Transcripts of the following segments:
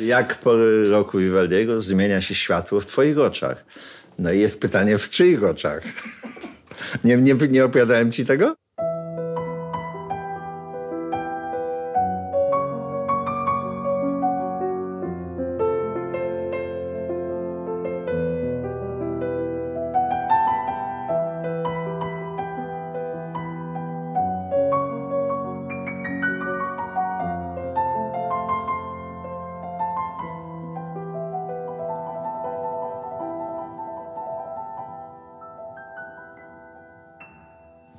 Jak po roku Vivaldiego zmienia się światło w twoich oczach? No i jest pytanie, w czyich oczach? Nie, nie, nie opowiadałem ci tego?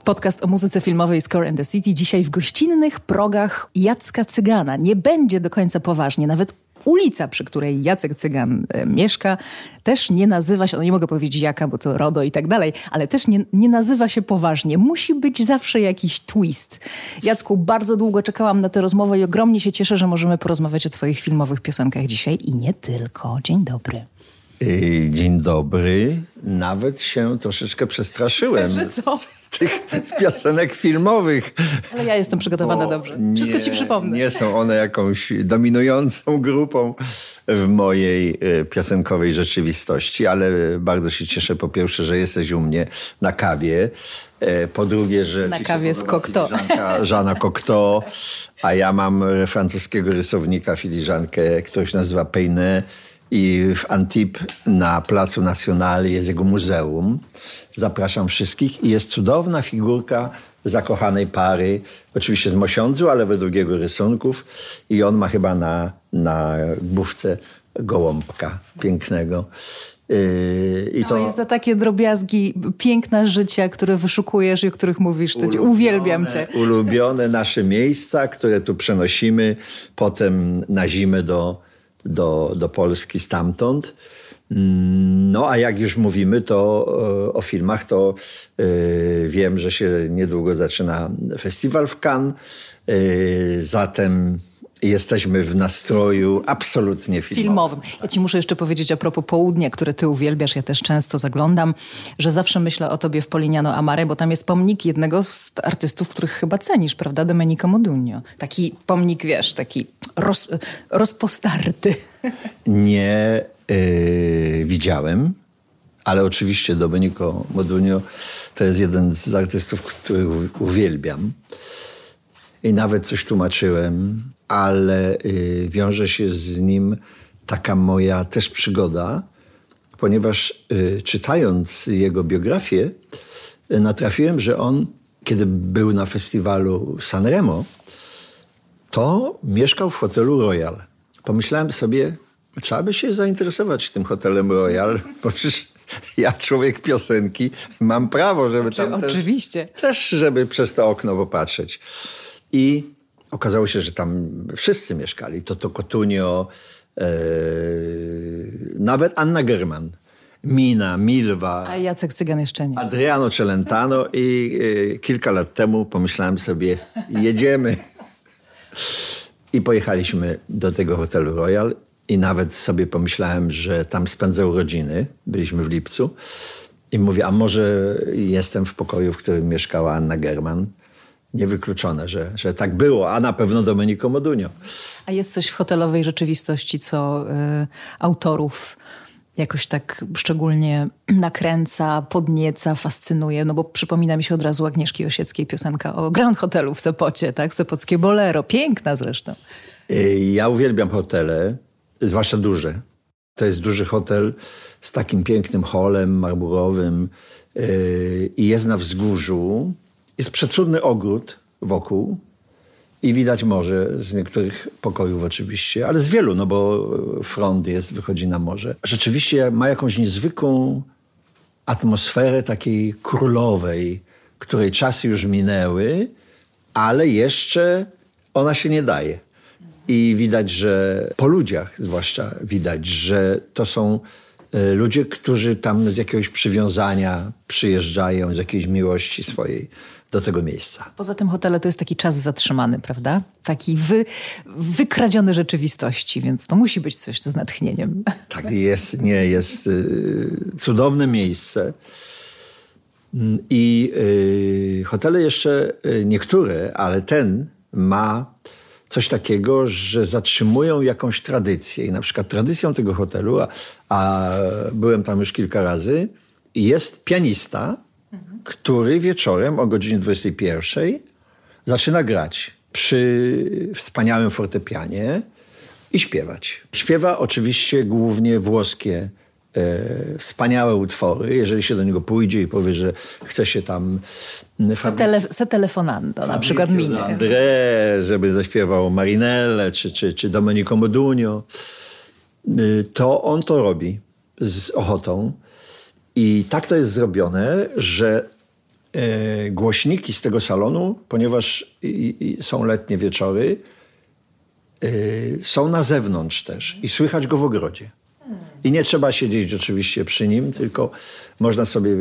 Podcast o muzyce filmowej Score and the City dzisiaj w gościnnych progach Jacka Cygana. Nie będzie do końca poważnie, nawet ulica, przy której Jacek Cygan e, mieszka, też nie nazywa się, no nie mogę powiedzieć jaka, bo to RODO i tak dalej, ale też nie, nie nazywa się poważnie. Musi być zawsze jakiś twist. Jacku, bardzo długo czekałam na tę rozmowę i ogromnie się cieszę, że możemy porozmawiać o twoich filmowych piosenkach dzisiaj i nie tylko. Dzień dobry. Yy, Dzień dobry. Nawet się troszeczkę przestraszyłem. Że co? Tych piosenek filmowych. Ale ja jestem przygotowana dobrze. Wszystko nie- ci przypomnę. Nie są one jakąś dominującą grupą w mojej e, piosenkowej rzeczywistości, ale bardzo się cieszę po pierwsze, że jesteś u mnie na kawie. E, Po drugie, że Na kawie z filiżanka Żana Cocteau, a ja mam francuskiego rysownika filiżankę, która się nazywa Peynet i w Antibes na Placu National jest jego muzeum. Zapraszam wszystkich i jest cudowna figurka zakochanej pary, oczywiście z mosiądzu, ale według jego rysunków i on ma chyba na, na główce gołąbka pięknego. Yy, I To jest za takie drobiazgi piękna życia, które wyszukujesz i o których mówisz. Cię, uwielbiam cię. Ulubione nasze miejsca, które tu przenosimy potem na zimę do, do, do Polski stamtąd. Mm, No a jak już mówimy to e, o filmach, to e, wiem, że się niedługo zaczyna festiwal w Cannes. E, zatem jesteśmy w nastroju absolutnie filmowym. filmowym. Ja ci muszę jeszcze powiedzieć a propos południa, które ty uwielbiasz, ja też często zaglądam, że zawsze myślę o tobie w Polignano Amare, bo tam jest pomnik jednego z artystów, których chyba cenisz, prawda? Domenico Modugno. Taki pomnik, wiesz, taki roz, rozpostarty. nie y, widziałem, ale oczywiście Domenico Modugno to jest jeden z artystów, których uwielbiam. I nawet coś tłumaczyłem, ale y, wiąże się z nim taka moja też przygoda, ponieważ y, czytając jego biografię, y, natrafiłem, że on, kiedy był na festiwalu Sanremo, to mieszkał w hotelu Royal. Pomyślałem sobie, trzeba by się zainteresować tym hotelem Royal, bo przecież ja, człowiek piosenki, mam prawo, żeby tam też, Oczywiście. też, żeby przez to okno popatrzeć. I okazało się, że tam wszyscy mieszkali. Toto Cotugno, e, nawet Anna German, Mina, Milwa, A Jacek Cygan jeszcze nie. Adriano Celentano i e, kilka lat temu pomyślałem sobie, jedziemy. I pojechaliśmy do tego hotelu Royal i nawet sobie pomyślałem, że tam spędzę urodziny. Byliśmy w lipcu. I mówię, a może jestem w pokoju, w którym mieszkała Anna German. Niewykluczone, że, że tak było, a na pewno Domenico Modugno. A jest coś w hotelowej rzeczywistości, co y, autorów jakoś tak szczególnie nakręca, podnieca, fascynuje, no bo przypomina mi się od razu Agnieszki Osieckiej piosenka o Grand Hotelu w Sopocie, tak? Sopockie Bolero, piękna zresztą. Y, Ja uwielbiam hotele, zwłaszcza duże. To jest duży hotel z takim pięknym holem marmurowym yy, i jest na wzgórzu. Jest przecudny ogród wokół i widać morze z niektórych pokojów oczywiście, ale z wielu, no bo front jest, wychodzi na morze. Rzeczywiście ma jakąś niezwykłą atmosferę takiej królowej, której czasy już minęły, ale jeszcze ona się nie daje. I widać, że po ludziach zwłaszcza widać, że to są e, ludzie, którzy tam z jakiegoś przywiązania przyjeżdżają, z jakiejś miłości swojej do tego miejsca. Poza tym hotele to jest taki czas zatrzymany, prawda? Taki wy, wykradziony rzeczywistości, więc to musi być coś z natchnieniem. Tak jest, nie, jest y, cudowne miejsce. Mm, I y, hotele jeszcze y, niektóre, ale ten ma coś takiego, że zatrzymują jakąś tradycję. I na przykład tradycją tego hotelu, a, a byłem tam już kilka razy, jest pianista. Który wieczorem o godzinie 21 zaczyna grać przy wspaniałym fortepianie i śpiewać. Śpiewa oczywiście głównie włoskie e, wspaniałe utwory. Jeżeli się do niego pójdzie i powie, że chce się tam... Se, tele, se telefonando, na przykład minie. André, żeby zaśpiewał Marinelle czy, czy, czy Domenico Modugno, y, to on to robi z ochotą. I tak to jest zrobione, że głośniki z tego salonu, ponieważ są letnie wieczory, e, są na zewnątrz też i słychać go w ogrodzie. I nie trzeba siedzieć oczywiście przy nim, tylko można sobie e,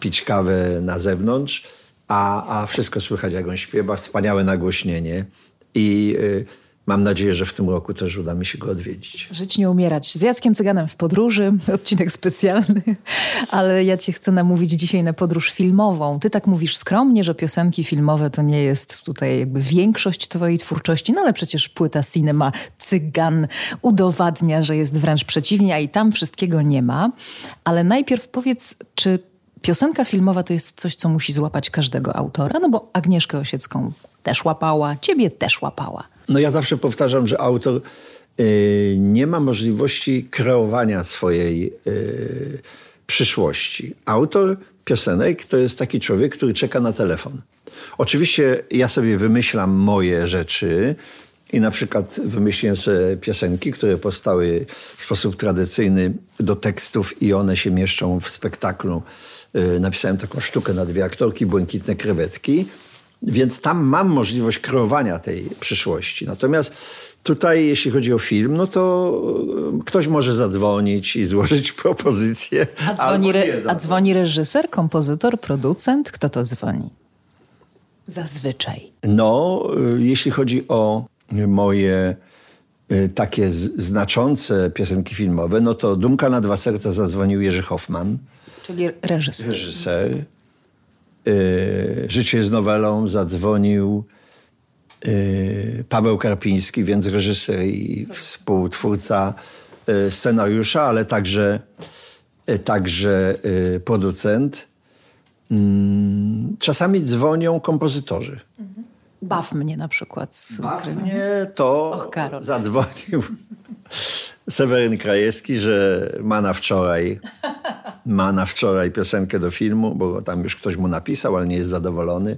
pić kawę na zewnątrz, a, a wszystko słychać jak on śpiewa, wspaniałe nagłośnienie. I e, Mam nadzieję, że w tym roku też uda mi się go odwiedzić. Żyć nie umierać. Z Jackiem Cyganem w podróży, odcinek specjalny, ale ja cię chcę namówić dzisiaj na podróż filmową. Ty tak mówisz skromnie, że piosenki filmowe to nie jest tutaj jakby większość twojej twórczości, no ale przecież płyta Cinema Cygan udowadnia, że jest wręcz przeciwnie, a i tam wszystkiego nie ma. Ale najpierw powiedz, czy piosenka filmowa to jest coś, co musi złapać każdego autora? No bo Agnieszkę Osiecką też łapała, ciebie też łapała. No ja zawsze powtarzam, że autor y, nie ma możliwości kreowania swojej y, przyszłości. Autor piosenek to jest taki człowiek, który czeka na telefon. Oczywiście ja sobie wymyślam moje rzeczy i na przykład wymyśliłem sobie piosenki, które powstały w sposób tradycyjny do tekstów i one się mieszczą w spektaklu. Y, napisałem taką sztukę na dwie aktorki, Błękitne krewetki więc tam mam możliwość kreowania tej przyszłości. Natomiast tutaj, jeśli chodzi o film, no to e, ktoś może zadzwonić i złożyć propozycję. A dzwoni, re, a dzwoni reżyser, kompozytor, producent? Kto to dzwoni? Zazwyczaj. No, e, jeśli chodzi o moje e, takie znaczące piosenki filmowe, no to Dumka na dwa serca zadzwonił Jerzy Hoffman. Czyli reżyser. Reżyser. Y, Życie z nowelą zadzwonił y, Paweł Karpiński, więc reżyser i współtwórca y, scenariusza, ale także, także producent. Mm, czasami dzwonią kompozytorzy. Baw mnie na przykład. Z Baw mnie to Och, zadzwonił Seweryn Krajewski, że ma na wczoraj ma na wczoraj piosenkę do filmu, bo tam już ktoś mu napisał, ale nie jest zadowolony.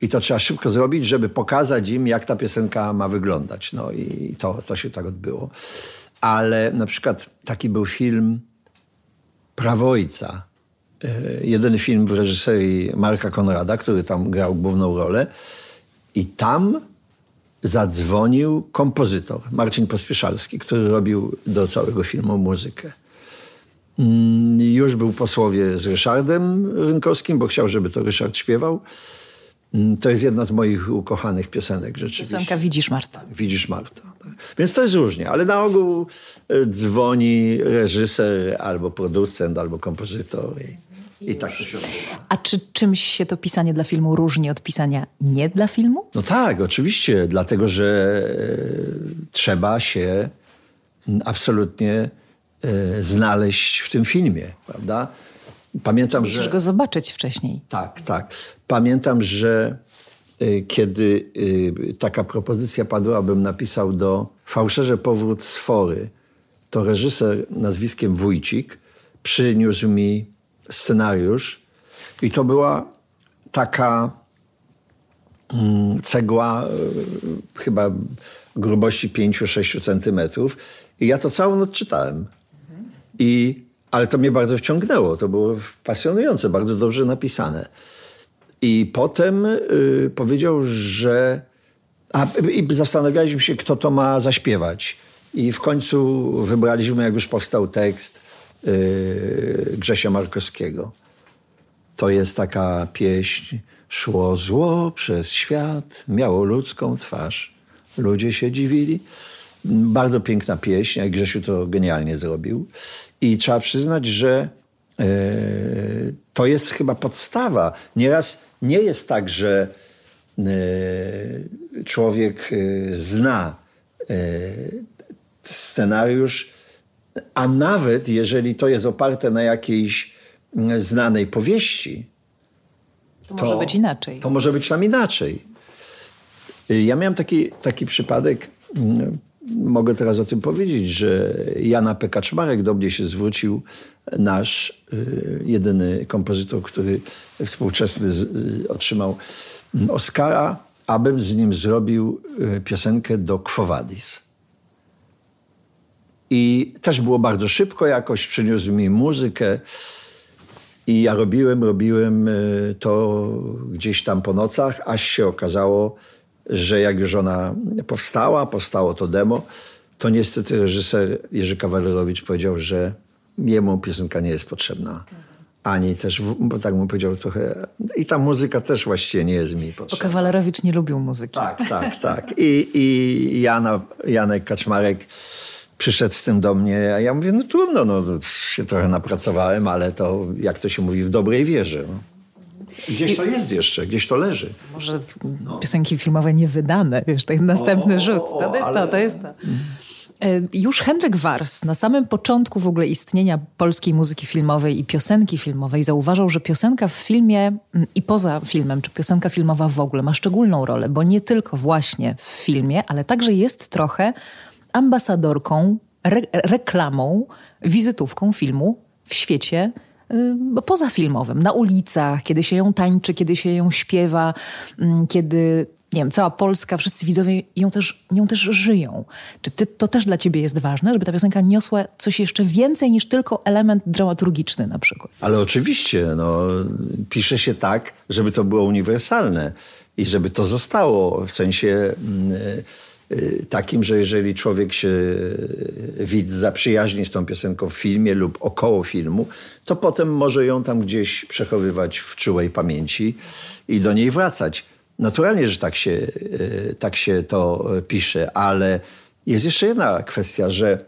I to trzeba szybko zrobić, żeby pokazać im, jak ta piosenka ma wyglądać. No i to, to się tak odbyło. Ale na przykład taki był film Prawo Ojca. E, jedyny film w reżyserii Marka Konrada, który tam grał główną rolę. I tam zadzwonił kompozytor Marcin Pospieszalski, który robił do całego filmu muzykę. Mm, już był posłowie z Ryszardem Rynkowskim, bo chciał, żeby to Ryszard śpiewał. Mm, to jest jedna z moich ukochanych piosenek rzeczywiście. Piosenka Widzisz Marta. Widzisz Marta. Tak. Więc to jest różnie, ale na ogół e, dzwoni reżyser albo producent, albo kompozytor i, i tak to się odbywa. A czy czymś się to pisanie dla filmu różni od pisania nie dla filmu? No tak, oczywiście, dlatego że e, trzeba się absolutnie E, znaleźć w tym filmie, prawda? Pamiętam, Musisz że... go zobaczyć wcześniej. Tak, tak. Pamiętam, że e, kiedy taka propozycja padła, abym napisał do Fałszerze Powrót Sfory, to reżyser nazwiskiem Wójcik przyniósł mi scenariusz i to była taka mm, cegła chyba grubości 5-6 centymetrów i ja to całą noc czytałem. I, ale to mnie bardzo wciągnęło. To było pasjonujące, bardzo dobrze napisane. I potem y, powiedział, że. A, I zastanawialiśmy się, kto to ma zaśpiewać. I w końcu wybraliśmy, jak już powstał tekst y, Grzesia Markowskiego. To jest taka pieśń. Szło zło przez świat, miało ludzką twarz. Ludzie się dziwili. Bardzo piękna pieśń, a Grzesiu to genialnie zrobił. I trzeba przyznać, że e, to jest chyba podstawa. Nieraz nie jest tak, że e, człowiek zna scenariusz, a nawet jeżeli to jest oparte na jakiejś mm, znanej powieści, to, to może być inaczej. To może być tam inaczej. Ja miałem taki, taki przypadek, mm, mogę teraz o tym powiedzieć, że Jana P. Kaczmarek do mnie się zwrócił, nasz y, jedyny kompozytor, który współczesny y, otrzymał mm, Oscara, abym z nim zrobił y, piosenkę do Quo Vadis. I też było bardzo szybko jakoś, przyniósł mi muzykę. I ja robiłem, robiłem to gdzieś tam po nocach, aż się okazało, że jak już ona powstała, powstało to demo, to niestety reżyser Jerzy Kawalerowicz powiedział, że jemu piosenka nie jest potrzebna. Ani też, bo tak mu powiedział trochę... I ta muzyka też właściwie nie jest mi potrzebna. Bo Kawalerowicz nie lubił muzyki. Tak, tak, tak. I, i Jana, Janek Kaczmarek przyszedł z tym do mnie, a ja mówię, no trudno, no się trochę napracowałem, ale to, jak to się mówi, w dobrej wierze. No. Gdzieś to jest jeszcze, gdzieś to leży. Może no. piosenki filmowe niewydane, wiesz, jest następny o, rzut. To, to jest ale... to, to jest to. E, już Henryk Wars na samym początku w ogóle istnienia polskiej muzyki filmowej i piosenki filmowej zauważał, że piosenka w filmie mm, i poza filmem, czy piosenka filmowa w ogóle ma szczególną rolę, bo nie tylko właśnie w filmie, ale także jest trochę ambasadorką, re reklamą, wizytówką filmu w świecie Y, pozafilmowym, na ulicach, kiedy się ją tańczy, kiedy się ją śpiewa, mm, kiedy nie wiem, cała Polska, wszyscy widzowie ją też, nią też żyją. Czy ty, to też dla ciebie jest ważne, żeby ta piosenka niosła coś jeszcze więcej niż tylko element dramaturgiczny na przykład? Ale oczywiście, no, pisze się tak, żeby to było uniwersalne i żeby to zostało, w sensie... Yy, takim, że jeżeli człowiek się y, widz zaprzyjaźni z tą piosenką w filmie lub około filmu, to potem może ją tam gdzieś przechowywać w czułej pamięci i do niej wracać. Naturalnie, że tak się, y, tak się to pisze, ale jest jeszcze jedna kwestia, że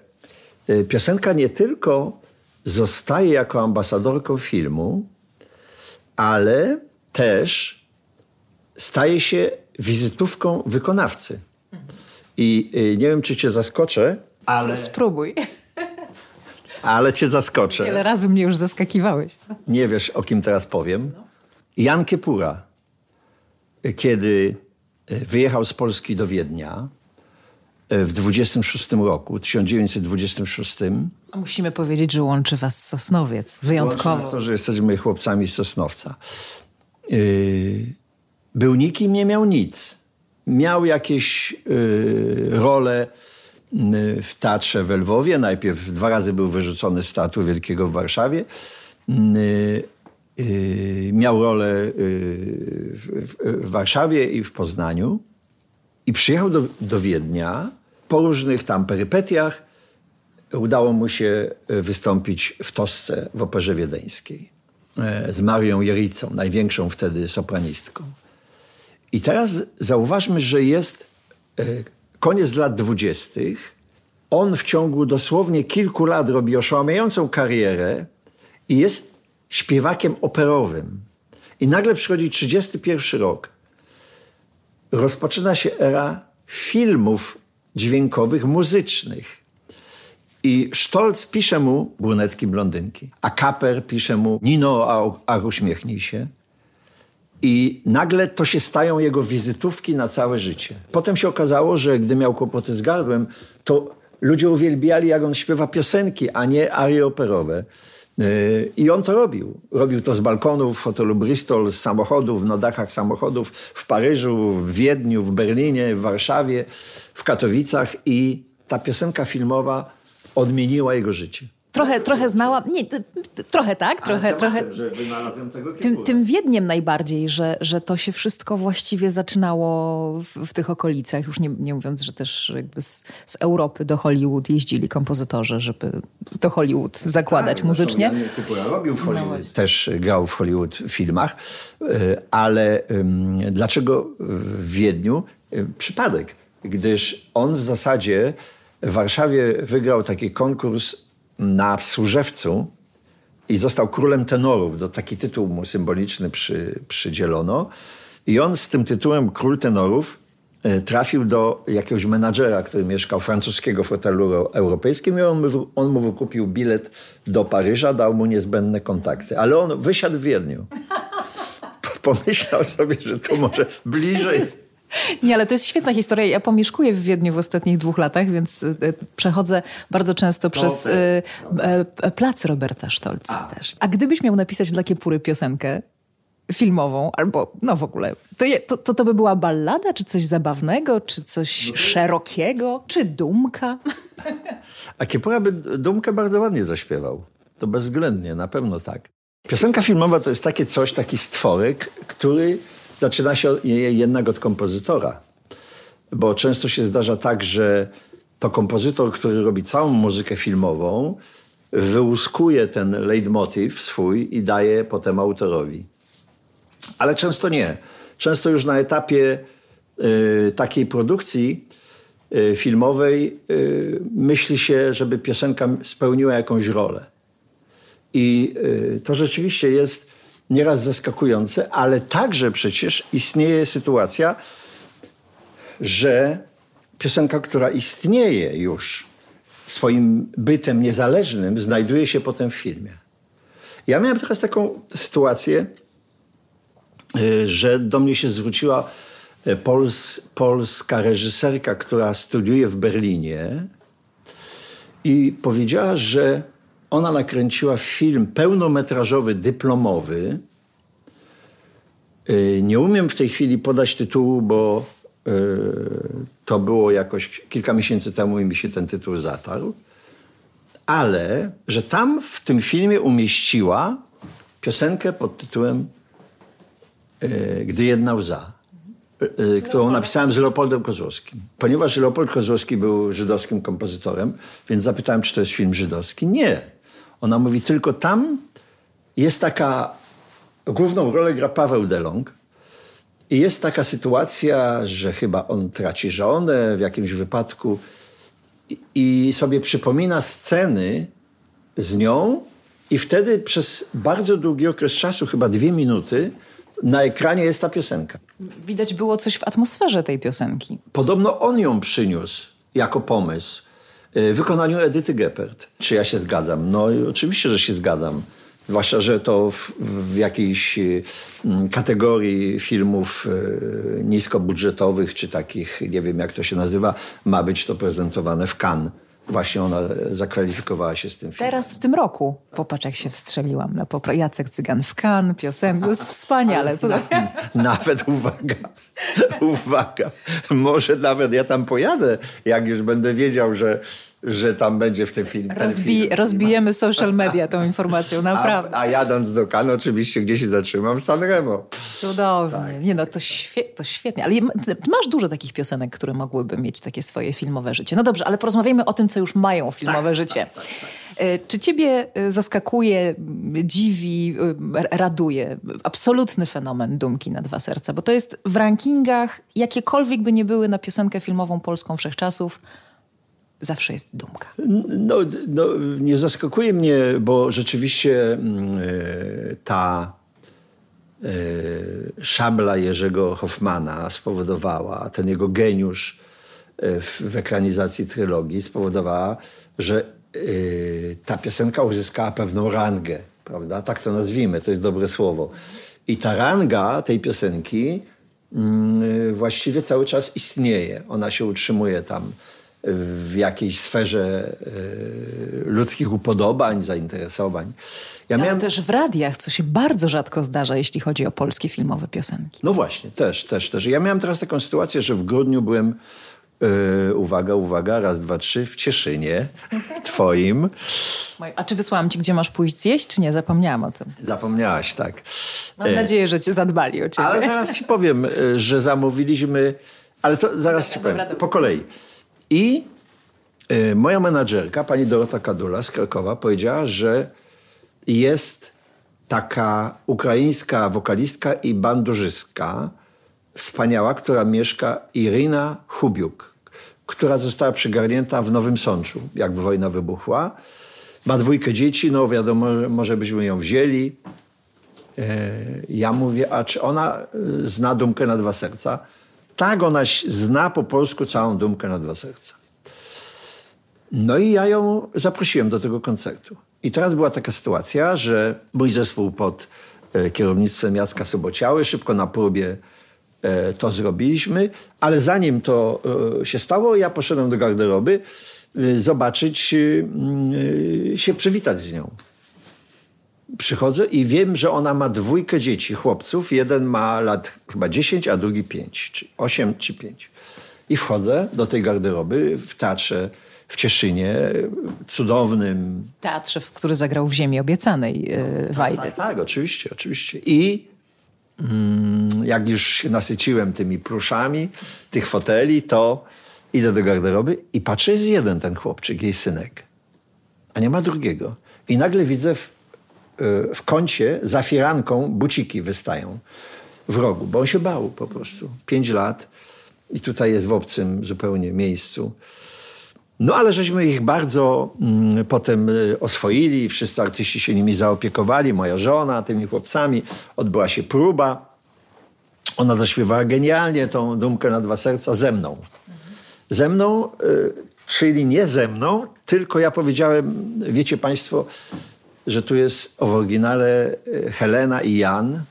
piosenka nie tylko zostaje jako ambasadorką filmu, ale też staje się wizytówką wykonawcy. I y, nie wiem, czy cię zaskoczę, ale... Spróbuj. Ale cię zaskoczę. Wiele razy mnie już zaskakiwałeś. Nie wiesz, o kim teraz powiem. Jan Kiepura, kiedy y, wyjechał z Polski do Wiednia y, w 26 roku, 1926. A musimy powiedzieć, że łączy was Sosnowiec, wyjątkowo. Łączy nas to, że jesteśmy chłopcami z Sosnowca. Był nikim, nie miał nic miał jakieś y, role y, w Teatrze w Lwowie. Najpierw dwa razy był wyrzucony z Teatru Wielkiego w Warszawie. Y, y miał rolę y, w, w, Warszawie i w Poznaniu. I przyjechał do, do Wiednia. Po różnych tam perypetiach udało mu się wystąpić w Tosce w Operze Wiedeńskiej z Marią Jericą, największą wtedy sopranistką. I teraz zauważmy, że jest e, koniec lat dwudziestych. On w ciągu dosłownie kilku lat robi oszałamiającą karierę i jest śpiewakiem operowym. I nagle przychodzi 31 rok. Rozpoczyna się era filmów dźwiękowych, muzycznych. I Stolz pisze mu brunetki, blondynki, a Kaper pisze mu Nino, a, a uśmiechnij się. I nagle to się stają jego wizytówki na całe życie. Potem się okazało, że gdy miał kłopoty z gardłem, to ludzie uwielbiali, jak on śpiewa piosenki, a nie arie operowe. Y, I on to robił. Robił to z balkonów w hotelu Bristol, z samochodów, na dachach samochodów w Paryżu, w Wiedniu, w Berlinie, w Warszawie, w Katowicach i ta piosenka filmowa odmieniła jego życie. Trochę, trochę znałam, nie, trochę tak, trochę, trochę. Że wynalazłem tego tym, tym Wiedniem najbardziej, że, że to się wszystko właściwie zaczynało w, w tych okolicach, już nie, nie mówiąc, że też jakby z, z, Europy do Hollywood jeździli kompozytorzy, żeby do Hollywood zakładać tak, muzycznie. Jan robił w Hollywood, no też grał w Hollywood w filmach, e, ale dlaczego w Wiedniu? E, przypadek, gdyż on w zasadzie w Warszawie wygrał taki konkurs na Służewcu i został królem tenorów. To taki tytuł mu symboliczny przy, przydzielono. I on z tym tytułem Król Tenorów e, trafił do jakiegoś menadżera, który mieszkał francuskiego w hotelu europejskim i on, on mu wykupił bilet do Paryża, dał mu niezbędne kontakty. Ale on wysiadł w Wiedniu. Pomyślał sobie, że to może bliżej nie, ale to jest świetna historia. Ja pomieszkuję w Wiedniu w ostatnich dwóch latach, więc y, y, przechodzę bardzo często przez y, plac Roberta Sztolca A. też. A gdybyś miał napisać dla Kiepury piosenkę, filmową, albo no w ogóle, to, je, to, to, to, by była ballada, czy coś zabawnego, czy coś no szerokiego, czy dumka? A Kiepura by dumkę bardzo ładnie zaśpiewał. To bezwzględnie, na pewno tak. Piosenka filmowa to jest takie coś, taki stworek, który zaczyna się jednak od kompozytora. Bo często się zdarza tak, że to kompozytor, który robi całą muzykę filmową, wyłuskuje ten leitmotiv swój i daje potem autorowi. Ale często nie. Często już na etapie y, takiej produkcji y, filmowej y, myśli się, żeby piosenka spełniła jakąś rolę. I y, to rzeczywiście jest nieraz zaskakujące, ale także przecież istnieje sytuacja, że piosenka, która istnieje już swoim bytem niezależnym, znajduje się potem w filmie. Ja miałem teraz taką sytuację, y, że do mnie się zwróciła y, pols, polska reżyserka, która studiuje w Berlinie i powiedziała, że ona nakręciła film pełnometrażowy, dyplomowy. Y, nie umiem w tej chwili podać tytułu, bo y, to było jakoś kilka miesięcy temu i mi się ten tytuł zatarł. Ale, że tam w tym filmie umieściła piosenkę pod tytułem y, Gdy jedna łza którą napisałem z Leopoldem Kozłowskim. Ponieważ Leopold Kozłowski był żydowskim kompozytorem, więc zapytałem, czy to jest film żydowski. Nie. Ona mówi, tylko tam jest taka, główną rolę gra Paweł Delong i jest taka sytuacja, że chyba on traci żonę w jakimś wypadku i, i sobie przypomina sceny z nią i wtedy przez bardzo długi okres czasu, chyba dwie minuty, na ekranie jest ta piosenka. Widać było coś w atmosferze tej piosenki. Podobno on ją przyniósł jako pomysł. Y, w wykonaniu Edyty Geppert. Czy ja się zgadzam? No oczywiście, że się zgadzam. Zwłaszcza, że to w, w jakiejś y, mm, kategorii filmów y, niskobudżetowych, czy takich, nie wiem jak to się nazywa, ma być to prezentowane w Cannes. Właśnie ona zakwalifikowała się z tym filmem. Teraz w tym roku. Popatrz, jak się wstrzeliłam na. Jacek Cygan w Cannes, piosenka. To jest wspaniale. Co na, nawet, uwaga, uwaga. Może nawet ja tam pojadę, jak już będę wiedział, że że tam będzie w tym filmie. Rozbi film. Rozbijemy social media tą informacją, naprawdę. A, a jadąc do Cannes oczywiście gdzieś się zatrzymam w Sanremo. Cudownie. Tak. Nie no, to, świe to świetnie. Ale masz dużo takich piosenek, które mogłyby mieć takie swoje filmowe życie. No dobrze, ale porozmawiajmy o tym, co już mają filmowe tak, życie. Tak, tak, tak. E, czy ciebie e, zaskakuje, dziwi, e, raduje absolutny fenomen Dumki na dwa serca? Bo to jest w rankingach, jakiekolwiek by nie były na piosenkę filmową polską wszechczasów, zawsze jest dumka. No, no, nie zaskakuje mnie, bo rzeczywiście e, ta e, szabla Jerzego Hoffmana spowodowała, ten jego geniusz w, w ekranizacji trylogii spowodowała, że ta piosenka uzyskała pewną rangę, prawda? Tak to nazwijmy, to jest dobre słowo. I ta ranga tej piosenki mm, właściwie cały czas istnieje. Ona się utrzymuje tam w jakiejś sferze e, ludzkich upodobań, zainteresowań. Ja miałem... też w radiach, co się bardzo rzadko zdarza, jeśli chodzi o polskie filmowe piosenki. No właśnie, też, też, też. Ja miałem teraz taką sytuację, że w grudniu byłem Yy, uwaga, uwaga, raz, dwa, trzy, w Cieszynie, twoim. A czy wysłałam ci, gdzie masz pójść zjeść, czy nie? Zapomniałam o tym. Zapomniałaś, tak. Mam nadzieję, że cię zadbali o ciebie. Ale teraz ci powiem, że zamówiliśmy, ale to zaraz ci powiem, po kolei. I y, moja menadżerka, pani Dorota Kadula z Krakowa, powiedziała, że jest taka ukraińska wokalistka i bandurzystka, wspaniała, która mieszka, Irina Hubiuk, która została przygarnięta w Nowym Sączu, jak wojna wybuchła. Ma dwójkę dzieci, no wiadomo, może byśmy ją wzięli. E, ja mówię, a czy ona y, zna Dumkę na dwa serca? Tak ona zna po polsku całą dumkę na dwa serca. No i ja ją zaprosiłem do tego koncertu. I teraz była taka sytuacja, że mój zespół pod e, kierownictwem Jacka Sobociały szybko na próbie e, to zrobiliśmy, ale zanim to e, się stało, ja poszedłem do garderoby zobaczyć, się przywitać z nią. Przychodzę i wiem, że ona ma dwójkę dzieci, chłopców. Jeden ma lat chyba 10, a drugi 5, czy 8 czy 5. I wchodzę do tej garderoby w teatrze w Cieszynie, cudownym. Teatrze, w który zagrał w Ziemi Obiecanej yy, Wajdy. Tak, tak, oczywiście, oczywiście. I mm, jak już się nasyciłem tymi pluszami tych foteli, to idę do garderoby i patrzę, jest jeden ten chłopczyk, jej synek. A nie ma drugiego. I nagle widzę w, w kącie za firanką buciki wystają w rogu, bo on się bał po prostu. Pięć lat i tutaj jest w obcym zupełnie miejscu. No ale żeśmy ich bardzo mm, potem y, oswoili, wszyscy artyści się nimi zaopiekowali, moja żona tymi chłopcami, odbyła się próba. Ona zaśpiewała genialnie tą dumkę na dwa serca ze mną. Ze mną, y, czyli nie ze mną, tylko ja powiedziałem, wiecie państwo, że tu jest w oryginale y, Helena i Jan.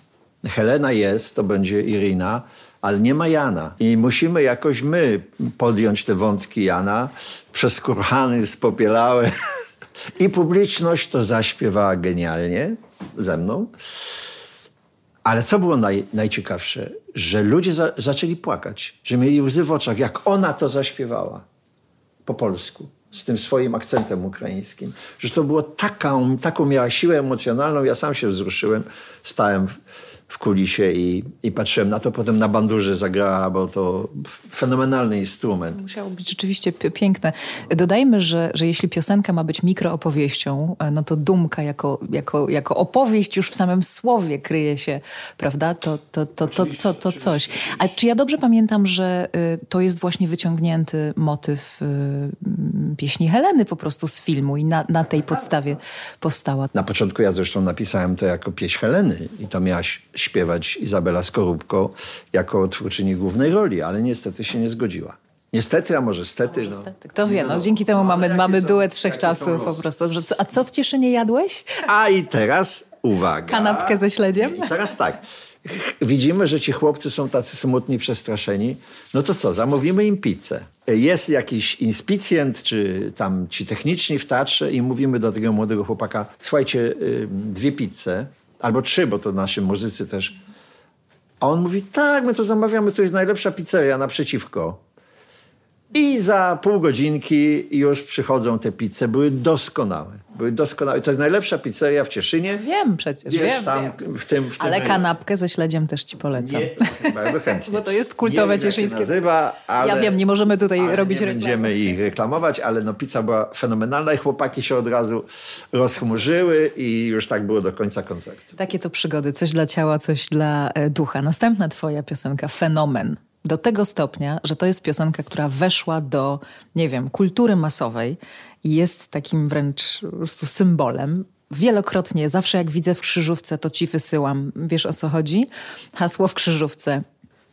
Helena jest, to będzie Irina, ale nie ma Jana. I musimy jakoś my podjąć te wątki Jana, przeskurchany, spopielałe. I publiczność to zaśpiewała genialnie ze mną. Ale co było naj, najciekawsze? Że ludzie za, zaczęli płakać, że mieli łzy w oczach, jak ona to zaśpiewała po polsku, z tym swoim akcentem ukraińskim. Że to było taką, taką miała siłę emocjonalną. Ja sam się wzruszyłem, stałem w, w kulisie i, i patrzyłem na to. Potem na bandurze zagrała, bo to fenomenalny instrument. Musiało być rzeczywiście piękne. Dodajmy, że, że jeśli piosenka ma być mikroopowieścią, e, no to Dumka jako, jako, jako opowieść już w samym słowie kryje się, prawda? To, to, to, to, to, to coś. A czy ja dobrze pamiętam, że y, to jest właśnie wyciągnięty motyw y, pieśni Heleny po prostu z filmu i na, na tej podstawie powstała? Na początku ja zresztą napisałem to jako pieśń Heleny i to miałaś śpiewać Izabela Skorupko jako twórczyni głównej roli, ale niestety się nie zgodziła. Niestety, a może stety. No. Kto wie, no, dzięki temu mamy, mamy duet wszechczasów po prostu. A co w Cieszynie jadłeś? A i teraz uwaga. Kanapkę ze śledziem? I teraz tak. Widzimy, że ci chłopcy są tacy smutni, przestraszeni. No to co, zamówimy im pizzę. Jest jakiś inspicjent, czy tam ci techniczni w teatrze i mówimy do tego młodego chłopaka, słuchajcie, dwie pizze albo trzy, bo to nasi muzycy też. A on mówi, tak, my to zamawiamy, to jest najlepsza pizzeria naprzeciwko. I za pół godzinki już przychodzą te pizze. Były doskonałe. Były doskonałe. To jest najlepsza pizzeria w Cieszynie. Wiem przecież, Wiesz, wiem, tam, wiem. W tym, w tym Ale kanapkę ze śledziem też ci polecam. Nie, bardzo chętnie. Bo to jest kultowe nie cieszyńskie. Nazywa, ale, ja wiem, nie możemy tutaj robić nie reklamy. będziemy ich reklamować, ale no pizza była fenomenalna i chłopaki się od razu rozchmurzyły i już tak było do końca koncertu. Takie to przygody. Coś dla ciała, coś dla e, ducha. Następna twoja piosenka, Fenomen do tego stopnia, że to jest piosenka, która weszła do, nie wiem, kultury masowej i jest takim wręcz symbolem. Wielokrotnie, zawsze jak widzę w krzyżówce, to ci wysyłam. Wiesz o co chodzi? Hasło w krzyżówce.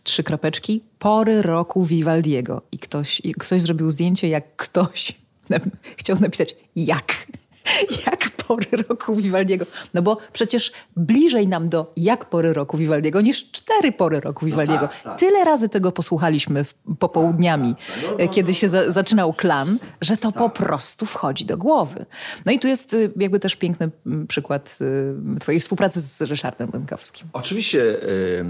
Trzy kropeczki. Pory roku Vivaldiego. I ktoś, i ktoś zrobił zdjęcie, jak ktoś chciał napisać jak. jak pory roku Vivaldiego. No bo przecież bliżej nam do jak pory roku Vivaldiego niż cztery pory roku Vivaldiego. No tak, tak. Tyle razy tego posłuchaliśmy w, popołudniami, tak, tak. no, no, kiedy się za, zaczynał klan, że to po tak. prostu wchodzi do głowy. No i tu jest y, jakby też piękny mm, przykład y, twojej współpracy z Ryszardem Bękowskim. Oczywiście y,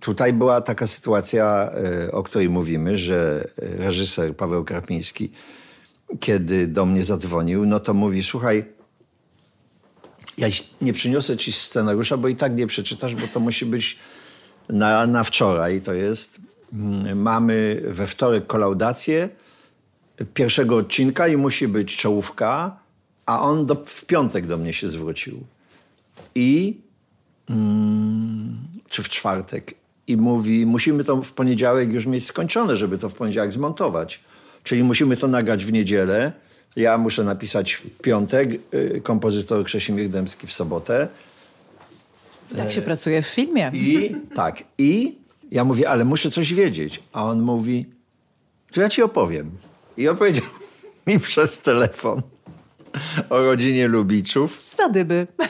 tutaj była taka sytuacja, o której mówimy, że reżyser Paweł Krapiński kiedy do mnie zadzwonił, no to mówi, słuchaj, ja nie przyniosę ci scenariusza, bo i tak nie przeczytasz, bo to musi być na, na wczoraj. To jest, mm, mamy we wtorek kolaudację pierwszego odcinka i musi być czołówka, a on do, w piątek do mnie się zwrócił. I, mm, czy w czwartek. I mówi, musimy to w poniedziałek już mieć skończone, żeby to w poniedziałek zmontować. Czyli musimy to nagrać w niedzielę. Ja muszę napisać w piątek, y, kompozytor Krzesimir Dębski w sobotę. Tak się pracuje w filmie. I tak, i Ja mówię, ale muszę coś wiedzieć. A on mówi, to ja ci opowiem. I opowiedział mi przez telefon o rodzinie Lubiczów. Z Sadyby.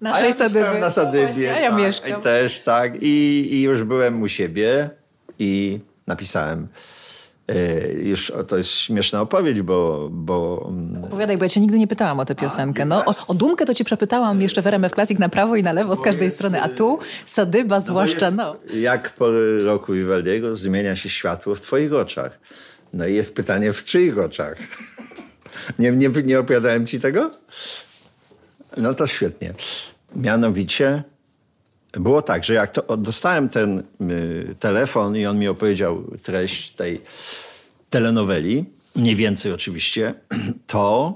A Naszej ja Sadyby. na Sadybie. No, a ja tak, mieszkam. I też tak. I, I już byłem u siebie i napisałem. E, już to jest śmieszna opowieść, bo, bo mm, Opowiadaj, bo ja cię nigdy nie pytałam o tę piosenkę. No, o, o Dumkę to cię przepytałam jeszcze w RMF Classic na prawo i na lewo z każdej jest, strony, a tu Sadyba zwłaszcza, jest, no. Jak po roku Vivaldiego zmienia się światło w twoich oczach? No i jest pytanie, w czyich oczach? nie, nie, nie opowiadałem ci tego? No to świetnie. Mianowicie było tak, że jak to, dostałem ten y, telefon i on mi opowiedział treść tej telenoweli, mniej więcej oczywiście, to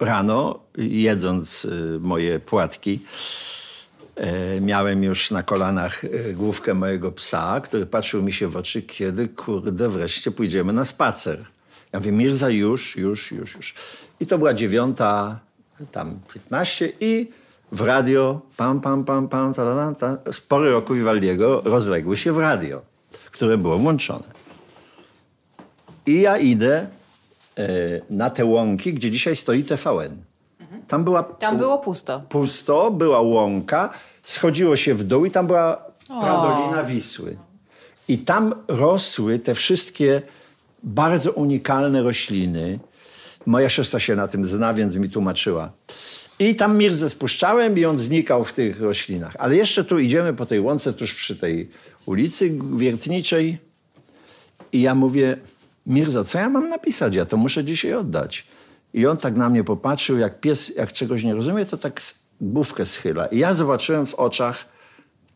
rano jedząc y, moje płatki, E, miałem już na kolanach e, główkę mojego psa, który patrzył mi się w oczy, kiedy kurde wreszcie pójdziemy na spacer. Ja mówię, Mirza, już, już, już, już. I to była dziewiąta, tam 15 i w radio, pam, pam, pam, pam, ta, ta, ta, spory roku Vivaldiego rozległy się w radio, które było włączone. I ja idę e, na te łąki, gdzie dzisiaj stoi TVN. Tam była Tam było pusto. pusto, była łąka, schodziło się w dół i tam była pradolina Wisły. I tam rosły te wszystkie bardzo unikalne rośliny. Moja siostra się na tym zna, więc mi tłumaczyła. I tam mirzę spuszczałem i on znikał w tych roślinach. Ale jeszcze tu idziemy po tej łące, tuż przy tej ulicy Wiertniczej. I ja mówię, Mirza, co ja mam napisać? Ja to muszę dzisiaj oddać. I on tak na mnie popatrzył, jak pies, jak czegoś nie rozumie, to tak główkę schyla. I ja zobaczyłem w oczach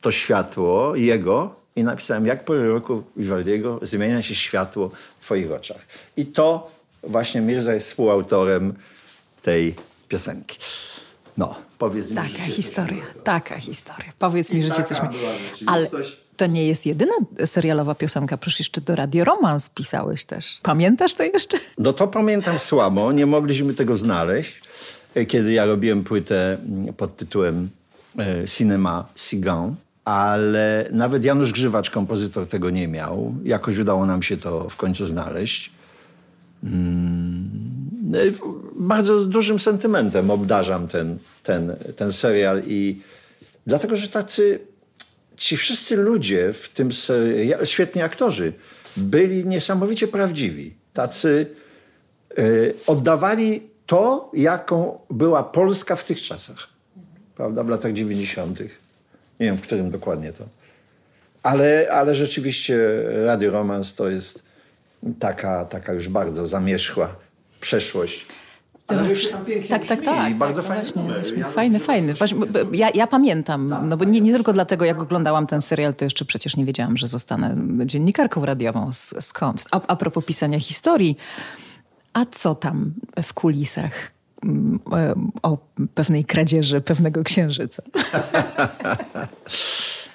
to światło jego i napisałem, jak po roku Vivaldiego zmienia się światło w twoich oczach. I to właśnie Mirza jest współautorem tej piosenki. No, powiedz mi. Taka życie historia, taka historia. Powiedz mi, że cię taka coś... mi- była Ale to nie jest jedyna serialowa piosenka, przecież jeszcze do Radio Romans pisałeś też. Pamiętasz to jeszcze? No to pamiętam słabo, nie mogliśmy tego znaleźć, e, kiedy ja robiłem płytę mm, pod tytułem e, Cinema Sigan, ale nawet Janusz Grzywacz, kompozytor, tego nie miał. Jakoś udało nam się to w końcu znaleźć. Mm, Bardzo z dużym sentymentem obdarzam ten, ten, ten serial i dlatego, że tacy ci wszyscy ludzie w tym serialu, świetni aktorzy, byli niesamowicie prawdziwi. Tacy y, oddawali to, jaką była Polska w tych czasach. Prawda? W latach 90. Nie wiem, w którym dokładnie to. Ale, ale rzeczywiście Radio Romans to jest taka, taka już bardzo zamierzchła przeszłość. Tak, tak, tak. i Bardzo tak, fajny właśnie, numer. właśnie. Ja- Fajny, fajny. Właśnie, Ja, ja pamiętam, no bo nie, nie tylko dlatego, jak oglądałam ten serial, to jeszcze przecież nie wiedziałam, że zostanę dziennikarką radiową. Skąd? A, a propos pisania historii, a co tam w kulisach mm, e, o pewnej kradzieży pewnego księżyca?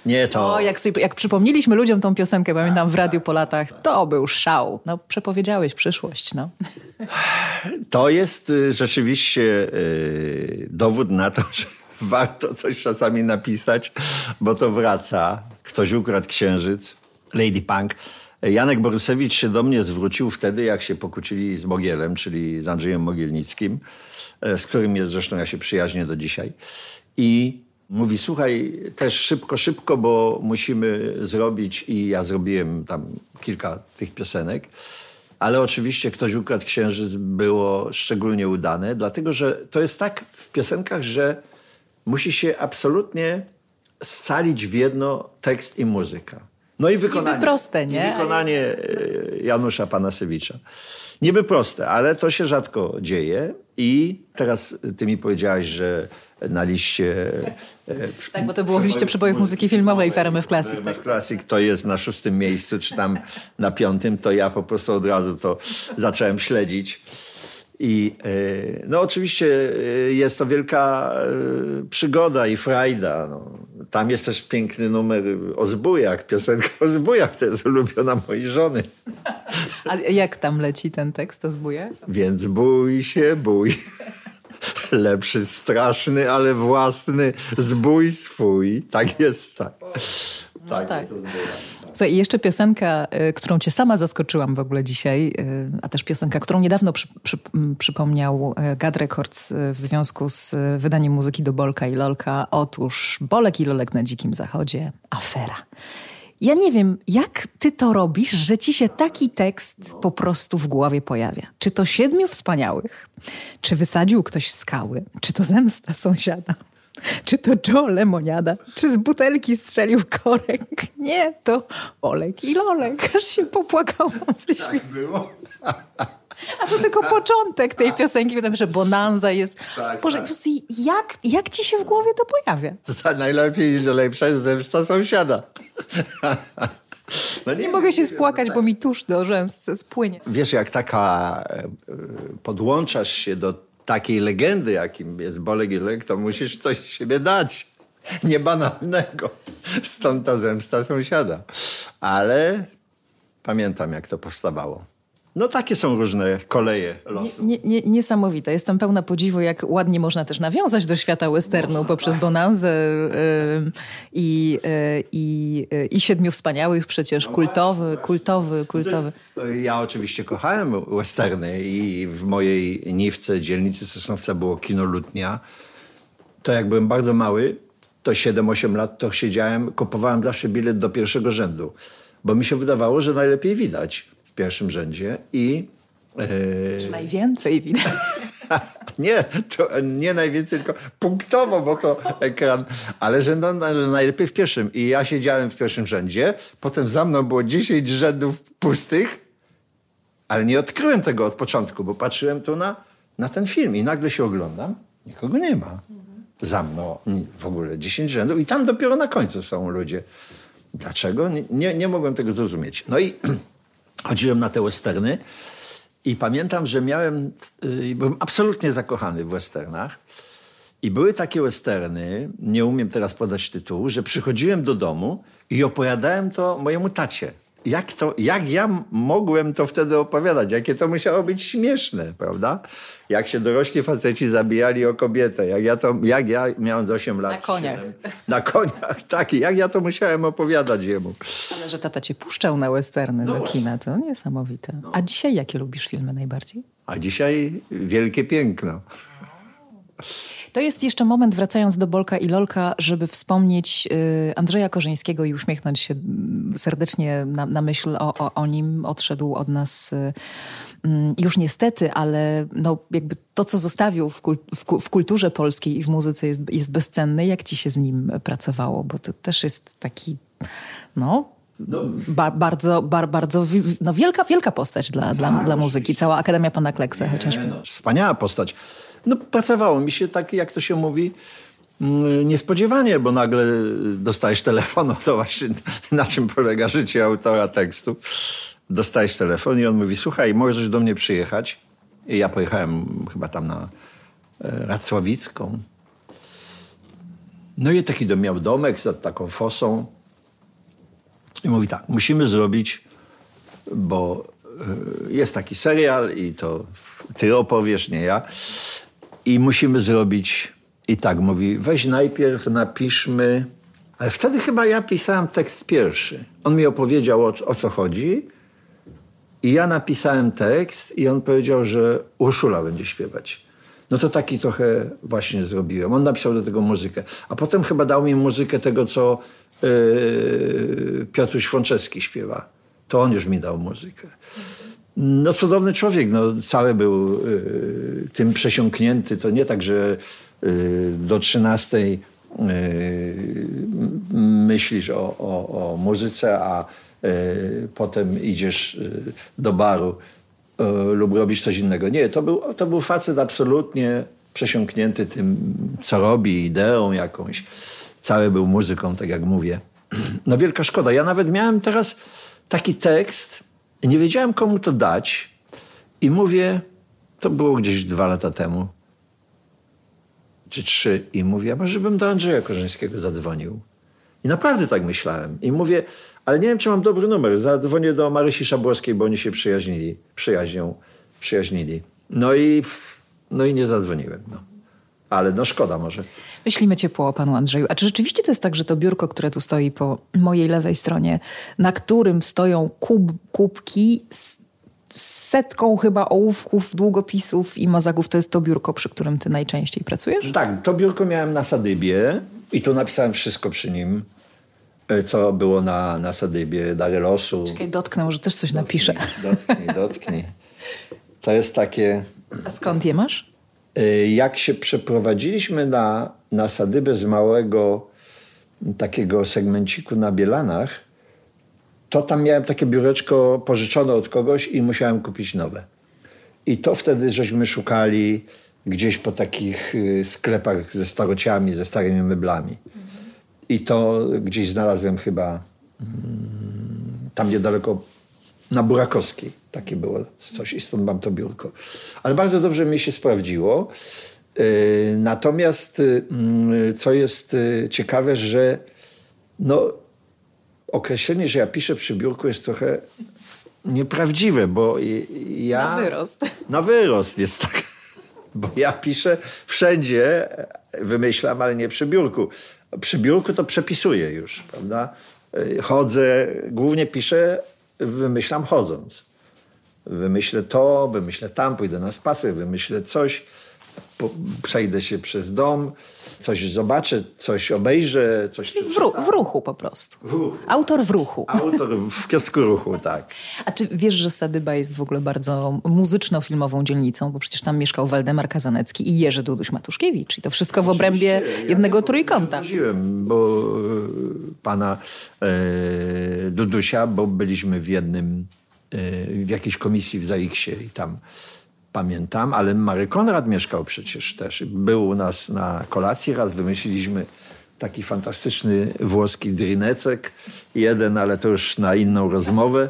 Nie to. O, jak, sobie, jak przypomnieliśmy ludziom tą piosenkę, pamiętam w radiu po latach, to był szał. No, przepowiedziałeś przyszłość, no. To jest y, rzeczywiście y, dowód na to, że warto coś czasami napisać, bo to wraca. Ktoś ukradł księżyc, Lady Punk. Janek Borysewicz się do mnie zwrócił wtedy, jak się pokłócili z Mogielem, czyli z Andrzejem Mogielnickim, e, z którym jest zresztą ja się przyjaźnię do dzisiaj. I mówi, słuchaj, też szybko, szybko, bo musimy zrobić i ja zrobiłem tam kilka tych piosenek. Ale oczywiście ktoś ukradł księżyc było szczególnie udane, dlatego że to jest tak w piosenkach, że musi się absolutnie scalić w jedno tekst i muzyka. No i wykonanie. proste, nie? I wykonanie e, Janusza Panasewicza. Niby proste, ale to się rzadko dzieje. I teraz ty mi powiedziałaś, że na liście... e, Tak, bo to było w liście przebojów muzyki filmowej w RMF Classic. tak. RMF Classic to jest na szóstym miejscu, czy tam na piątym, to ja po prostu od razu to zacząłem śledzić. I e, no oczywiście e, jest to wielka przygoda i frajda. No. Tam jest też piękny numer o zbójach, piosenka o zbójach, to jest ulubiona mojej żony. A jak tam leci ten tekst o zbóje? Więc bój się, bój. Lepszy, straszny, ale własny, zbój swój. Tak jest, tak. tak, tak. jest o zbójach. Co i jeszcze piosenka, y, którą cię sama zaskoczyłam w ogóle dzisiaj, y, a też piosenka, którą niedawno przy, przy, przypomniał y, Gad Records w związku z wydaniem muzyki do Bolka i Lolka. Otóż Bolek i Lolek na Dzikim Zachodzie, afera. Ja nie wiem, jak ty to robisz, że ci się taki tekst po prostu w głowie pojawia. Czy to siedmiu wspaniałych? Czy wysadził ktoś skały? Czy to zemsta sąsiada? Czy to Joe Lemoniada? Czy z butelki strzelił korek? Nie, to Olek i Lolek. Aż się popłakałam ze śmiechu. Tak było. A to tylko początek tej piosenki, wiem, że Bonanza jest. Tak, Boże, tak. jak, jak ci się w głowie to pojawia? Za najlepiej najlepsza jest zemsta sąsiada. No nie, nie mogę się spłakać, bo mi tusz do rzęs spłynie. Wiesz, jak taka e, podłączasz się do takiej legendy, jakim jest Bolek i Lek, to musisz coś z siebie dać. Niebanalnego. Stąd ta zemsta sąsiada. Ale pamiętam, jak to powstawało. No takie są różne koleje losu. Nie, nie, niesamowite. Jestem pełna podziwu, jak ładnie można też nawiązać do świata westernu można, poprzez tak. Bonanzę yy, i, yy, yy, i Siedmiu Wspaniałych przecież, kultowy, kultowy, kultowy. Ja oczywiście kochałem westerny i w mojej niwce dzielnicy Sosnowca było kino Lutnia. To jak byłem bardzo mały, to 7-8 lat to siedziałem, kupowałem zawsze bilet do pierwszego rzędu, bo mi się wydawało, że najlepiej widać pierwszym rzędzie i... Yy... najwięcej widać. nie, nie najwięcej, tylko punktowo, bo to ekran, ale że no, najlepiej w pierwszym. I ja siedziałem w pierwszym rzędzie, potem za mną było 10 rzędów pustych, ale nie odkryłem tego od początku, bo patrzyłem tu na, na ten film i nagle się oglądam, nikogo nie ma. Za mną w ogóle 10 rzędów i tam dopiero na końcu są ludzie. Dlaczego? Nie, nie, nie mogłem tego zrozumieć. No i chodziłem na te westerny i pamiętam, że miałem, y, byłem absolutnie zakochany w westernach. I były takie westerny, nie umiem teraz podać tytułu, że przychodziłem do domu i opowiadałem to mojemu tacie jak, to, jak ja mogłem to wtedy opowiadać? Jakie to musiało być śmieszne, prawda? Jak się dorośli faceci zabijali o kobietę. Jak ja, to, jak ja miałem 8 lat. Na koniach. 7, na koniach, tak. Jak ja to musiałem opowiadać jemu. Ale że tata cię puszczał na westerny no do kina, to niesamowite. No. A dzisiaj jakie lubisz filmy najbardziej? A dzisiaj Wielkie Piękno. To jest jeszcze moment, wracając do Bolka i Lolka, żeby wspomnieć y, Andrzeja Korzyńskiego i uśmiechnąć się mm, serdecznie na, na myśl o, o, o, nim. Odszedł od nas y, mm, już niestety, ale no, jakby to, co zostawił w, kul w, w, kulturze polskiej i w muzyce jest, jest bezcenne. Jak ci się z nim pracowało? Bo to też jest taki, no, no. Ba bardzo, bar bardzo no wielka, wielka postać dla, dla, tak, dla muzyki. Cała Akademia Pana Kleksa chociażby. No, wspaniała postać. No pracowało mi się tak, jak to się mówi, mm, niespodziewanie, bo nagle dostajesz telefon, no to właśnie na czym polega życie autora tekstu. Dostajesz telefon i on mówi, słuchaj, możesz do mnie przyjechać. I ja pojechałem chyba tam na e, Racławicką. No i taki miał domek za taką fosą. I mówi tak, musimy zrobić, bo e, jest taki serial i to ty opowiesz, nie ja. I musimy zrobić, i tak mówi, weź najpierw napiszmy, ale wtedy chyba ja pisałem tekst pierwszy. On mi opowiedział o, o co chodzi i ja napisałem tekst i on powiedział, że Urszula będzie śpiewać. No to taki trochę właśnie zrobiłem. On napisał do tego muzykę. A potem chyba dał mi muzykę tego, co yy, Piotruś śpiewa. To on już mi dał muzykę. No cudowny człowiek, no, cały był y, tym przesiąknięty. To nie tak, że y, do trzynastej y, myślisz o, o, o, muzyce, a y, potem idziesz y, do baru lub robisz coś innego. Nie, to był, to był facet absolutnie przesiąknięty tym, co robi, ideą jakąś. Cały był muzyką, tak jak mówię. No wielka szkoda. Ja nawet miałem teraz taki tekst, i nie wiedziałem, komu to dać. I mówię, to było gdzieś dwa lata temu, czy trzy. I mówię, a może bym do Andrzeja Korzyńskiego zadzwonił. I naprawdę tak myślałem. I mówię, ale nie wiem, czy mam dobry numer. Zadzwonię do Marysi Szabłowskiej, bo oni się przyjaźnili, przyjaźnią, przyjaźnili. No i, no i nie zadzwoniłem. No. Ale no szkoda może. Myślimy ciepło o panu Andrzeju. A czy rzeczywiście to jest tak, że to biurko, które tu stoi po mojej lewej stronie, na którym stoją kub, kubki z setką chyba ołówków, długopisów i mazaków, to jest to biurko, przy którym ty najczęściej pracujesz? Tak, to biurko miałem na Sadybie i tu napisałem wszystko przy nim, e, co było na, na Sadybie, dary losu. Czekaj, dotknę, może też coś napiszę. Dotknij, dotknij. To jest takie... A skąd je masz? E, jak się przeprowadziliśmy na, na Sadybę z małego takiego segmenciku na Bielanach, to tam miałem takie biureczko pożyczone od kogoś i musiałem kupić nowe. I to wtedy żeśmy szukali gdzieś po takich y, sklepach ze starociami, ze starymi meblami. I to gdzieś znalazłem chyba mm, tam niedaleko na Burakowskiej. Takie było coś i stąd mam to biurko. Ale bardzo dobrze mi się sprawdziło. Y, natomiast y, mm, co jest ciekawe, że no, określenie, że ja piszę przy biurku jest trochę nieprawdziwe, bo ja... Na wyrost. Na wyrost jest tak. Bo ja piszę wszędzie, wymyślam, ale nie przy biurku. Przy biurku to przepisuję już, prawda? Chodzę, głównie piszę, wymyślam chodząc. Wymyślę to, wymyślę tam, pójdę na spacer, wymyślę coś przejdę się przez dom, coś zobaczę, coś obejrzę, coś w, ru w ruchu po prostu. W ruchu. Autor w ruchu. Autor w kiosku ruchu, tak. A czy wiesz, że Sadyba jest w ogóle bardzo muzyczno-filmową dzielnicą, bo przecież tam mieszkał Waldemar Kazanecki i Jerzy Duduś-Matuszkiewicz i to wszystko w obrębie jednego trójkąta. Chodziłem, bo e, pana e, Dudusia, bo byliśmy w jednym, e, w jakiejś komisji w Zaiksie i tam pamiętam, ale Mary Konrad mieszkał przecież też. Był u nas na kolacji raz, wymyśliliśmy taki fantastyczny włoski drinecek. Jeden, ale to już na inną rozmowę.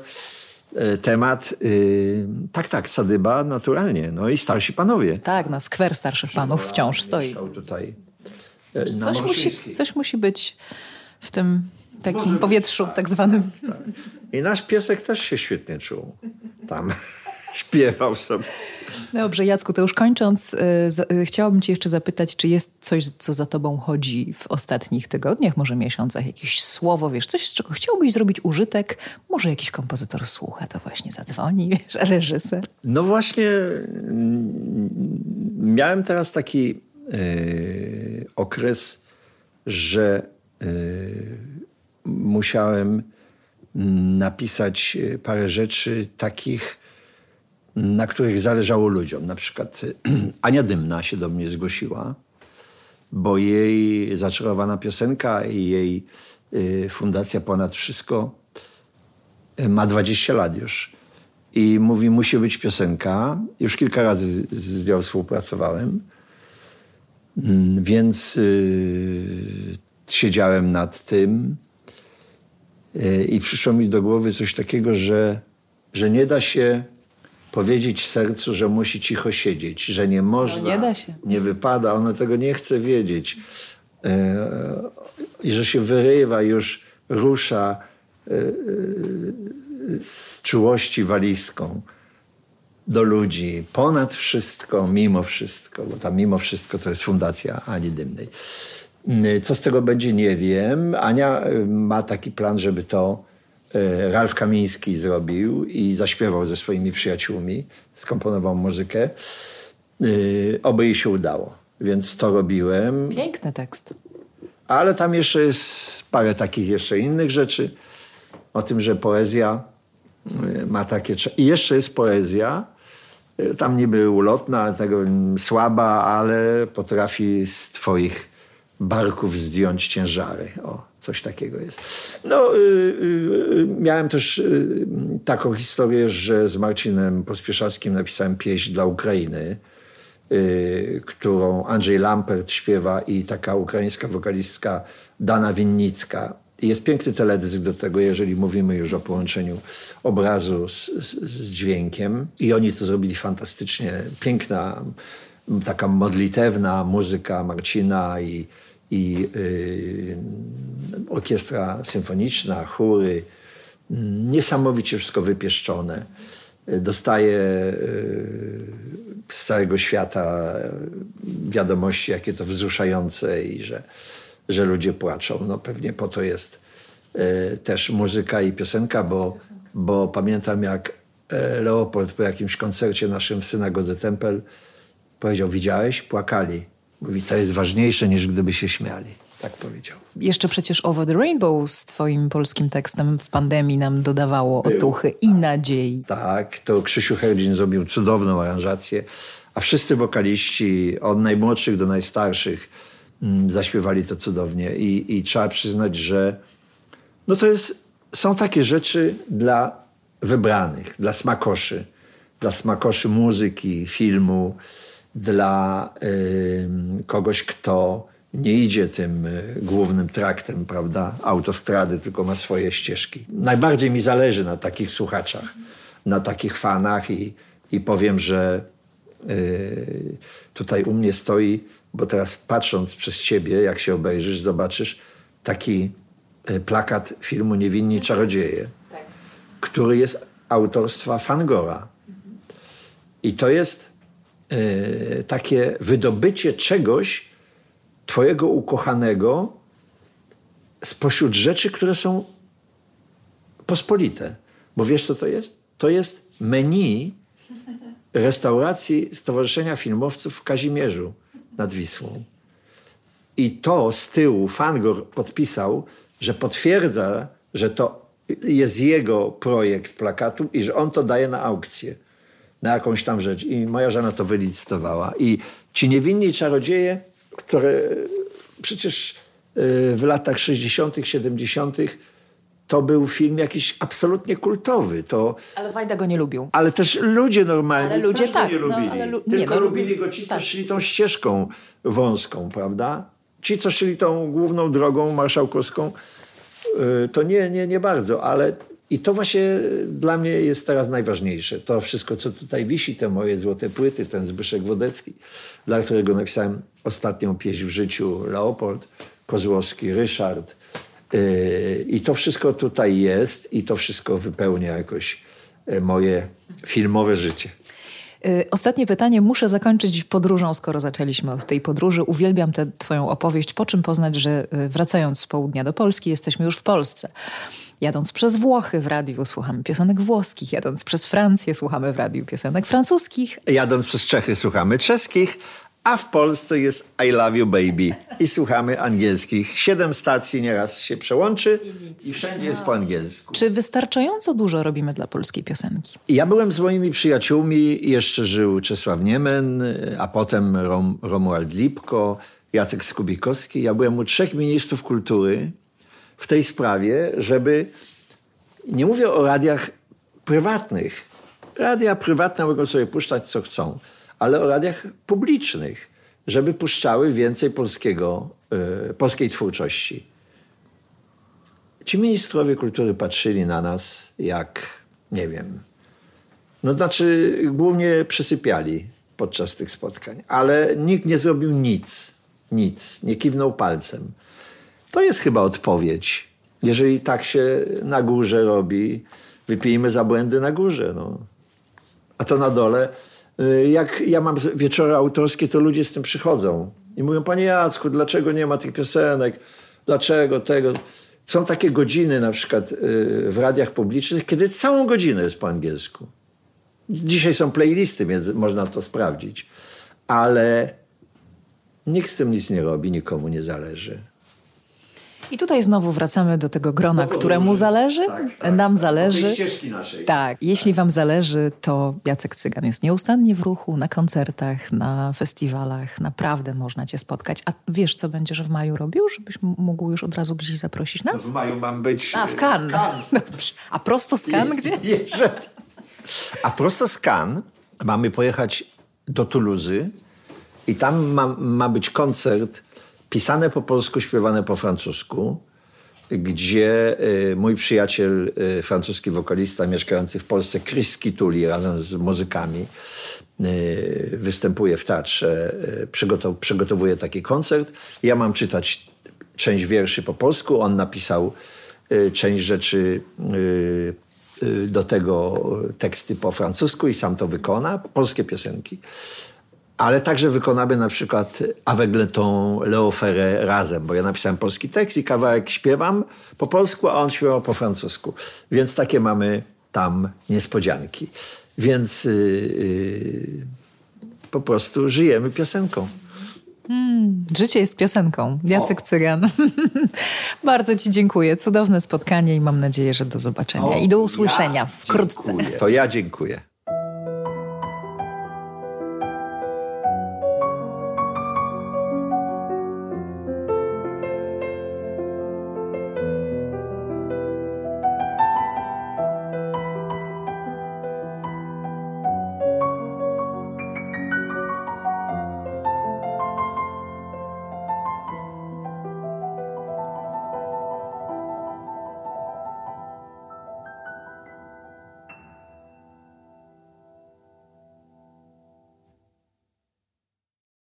E, temat, yy, tak, tak, Sadyba naturalnie, no i starsi panowie. Tak, no skwer starszych panów wciąż stoi. tutaj e, coś, musi, coś musi być w tym takim Może powietrzu tak, tak zwanym. Tak. I nasz piesek też się świetnie czuł tam. Śpiewał sobie. Dobrze, Jacku, to już kończąc, yy, chciałabym cię jeszcze zapytać, czy jest coś, co za tobą chodzi w ostatnich tygodniach, może miesiącach, jakieś słowo, wiesz, coś, z czego chciałbyś zrobić użytek, może jakiś kompozytor słucha, to właśnie zadzwoni, wiesz, reżyser. No właśnie, mm, miałem teraz taki yy, okres, że yy, musiałem napisać parę rzeczy takich, na których zależało ludziom. Na przykład Ania Dymna się do mnie zgłosiła, bo jej zaczarowana piosenka i jej y, fundacja Ponad Wszystko y, ma 20 lat już. I mówi, musi być piosenka. Już kilka razy z, nią współpracowałem. Mm, więc y, siedziałem nad tym y, i przyszło mi do głowy coś takiego, że, że nie da się powiedzieć sercu, że musi cicho siedzieć, że nie można. No nie. Nie wypada, ono tego nie chce wiedzieć. E, I że się wyrywa, już rusza e, e, z czułości walizką do ludzi, ponad wszystko, mimo wszystko, bo tam mimo wszystko to jest fundacja Ani Dymnej. Co z tego będzie, nie wiem. Ania ma taki plan, żeby to Ralf Kamiński zrobił i zaśpiewał ze swoimi przyjaciółmi, skomponował muzykę. E, oby jej się udało, więc to robiłem. Piękny tekst. Ale tam jeszcze jest parę takich jeszcze innych rzeczy. O tym, że poezja e, ma takie... I jeszcze jest poezja, tam niby ulotna, tego słaba, ale potrafi z twoich barków zdjąć ciężary. O, coś takiego jest. No, y, y, miałem też y, taką historię, że z Marcinem Pospieszalskim napisałem pieśń dla Ukrainy, którą Andrzej Lampert śpiewa i taka ukraińska wokalistka Dana Winnicka. Jest piękny teledysk do tego, jeżeli mówimy już o połączeniu obrazu z, z, z dźwiękiem. I oni to zrobili fantastycznie. Piękna, taka modlitewna muzyka Marcina i i y, orkiestra symfoniczna, chóry, niesamowicie wszystko wypieszczone. Dostaje y, z całego świata wiadomości, jakie to wzruszające i że, że ludzie płaczą. No pewnie po to jest e, też muzyka i piosenka, bo, bo pamiętam jak Leopold po jakimś koncercie naszym w Synagodze Tempel powiedział, widziałeś? Płakali. Mówi, to jest ważniejsze niż gdyby się śmiali. Tak powiedział. Jeszcze przecież Over the Rainbow z twoim polskim tekstem w pandemii nam dodawało otuchy i nadziei. Tak, to Krzysiu Herdzin zrobił cudowną aranżację, a wszyscy wokaliści, od najmłodszych do najstarszych, mm, zaśpiewali to cudownie. I, I trzeba przyznać, że no to jest, są takie rzeczy dla wybranych, dla smakoszy, dla smakoszy muzyki, filmu, dla kogoś, kto nie idzie tym y, głównym traktem, prawda, autostrady, tylko ma swoje ścieżki. Najbardziej mi zależy na takich słuchaczach, na takich fanach i, i powiem, że y, tutaj u mnie stoi, bo teraz patrząc przez ciebie, jak się obejrzysz, zobaczysz taki y, plakat filmu Niewinni Czarodzieje, tak. który jest autorstwa Fangora. I to jest takie wydobycie czegoś, Twojego ukochanego spośród rzeczy, które są pospolite. Bo wiesz, co to jest? To jest menu restauracji Stowarzyszenia Filmowców w Kazimierzu nad Wisłą. I to z tyłu Fangor podpisał, że potwierdza, że to jest jego projekt plakatu i że on to daje na aukcję, na jakąś tam rzecz. I moja żona to wylicytowała. I ci niewinni czarodzieje które przecież e, w latach 60., 70. to był film jakiś absolutnie kultowy. To, ale Wajda go nie lubił. Ale też ludzie normalni ale ludzie tak, go nie no, lubili. Lu Tylko nie, no, lubili go ci, tak. co szli tą ścieżką wąską, prawda? Ci, co szli tą główną drogą marszałkowską, e, to nie, nie, nie bardzo, ale i to właśnie dla mnie jest teraz najważniejsze. To wszystko, co tutaj wisi, te moje złote płyty, ten Zbyszek Wodecki, dla którego napisałem ostatnią pieśń w życiu, Leopold, Kozłowski, Ryszard. Yy, I to wszystko tutaj jest i to wszystko wypełnia jakoś yy, moje filmowe życie. Yy, ostatnie pytanie. Muszę zakończyć podróżą, skoro zaczęliśmy od tej podróży. Uwielbiam tę Twoją opowieść. Po czym poznać, że wracając z południa do Polski, jesteśmy już w Polsce. Jadąc przez Włochy w radiu słuchamy piosenek włoskich, jadąc przez Francję słuchamy w radiu piosenek francuskich. Jadąc przez Czechy słuchamy czeskich, a w Polsce jest I Love You Baby i słuchamy angielskich. Siedem stacji nieraz się przełączy i, i wszędzie jest po angielsku. Czy wystarczająco dużo robimy dla polskiej piosenki? Ja byłem z moimi przyjaciółmi, jeszcze żył Czesław Niemen, a potem Rom, Romuald Lipko, Jacek Skubikowski. Ja byłem u trzech ministrów kultury w tej sprawie, żeby, nie mówię o radiach prywatnych, radia prywatne mogą sobie puszczać co chcą, ale o radiach publicznych, żeby puszczały więcej polskiego, y, polskiej twórczości. Ci ministrowie kultury patrzyli na nas jak, nie wiem, no znaczy głównie przysypiali podczas tych spotkań, ale nikt nie zrobił nic, nic, nie kiwnął palcem. To jest chyba odpowiedź. Jeżeli tak się na górze robi, wypijmy za błędy na górze. No. A to na dole, y, jak ja mam wieczory autorskie, to ludzie z tym przychodzą. I mówią, panie Jacku, dlaczego nie ma tych piosenek? Dlaczego tego? Są takie godziny na przykład y, w radiach publicznych, kiedy całą godzinę jest po angielsku. Dzisiaj są playlisty, więc można to sprawdzić. Ale nikt z tym nic nie robi, nikomu nie zależy. I tutaj znowu wracamy do tego grona, któremu zależy, tak, tak, nam tak, zależy. Tej ścieżki naszej. Tak, jeśli wam zależy, to Jacek Cygan jest nieustannie w ruchu, na koncertach, na festiwalach. Naprawdę można cię spotkać. A wiesz, co będziesz w maju robił, żebyś mógł już od razu gdzieś zaprosić nas? No w maju mam być... A, w Cannes. Dobrze. A prosto z Cannes gdzie? Jeszcze. A prosto z Cannes mamy pojechać do Tuluzy i tam ma, ma być koncert pisane po polsku, śpiewane po francusku, gdzie y, mój przyjaciel, y, francuski wokalista mieszkający w Polsce, Chris Kituli, razem z muzykami, y, występuje w teatrze, przygotow przygotowuje taki koncert. Ja mam czytać część wierszy po polsku, on napisał część rzeczy do tego teksty po francusku i sam to wykona, polskie piosenki. Ale także wykonamy na przykład Avegletą Leo Ferre razem, bo ja napisałem polski tekst i kawałek śpiewam po polsku, a on śpiewał po francusku. Więc takie mamy tam niespodzianki. Więc yy, yy, po prostu żyjemy piosenką. Mm, życie jest piosenką. Jacek o. Cygan. Bardzo Ci dziękuję. Cudowne spotkanie i mam nadzieję, że do zobaczenia o, i do usłyszenia ja wkrótce. To ja dziękuję.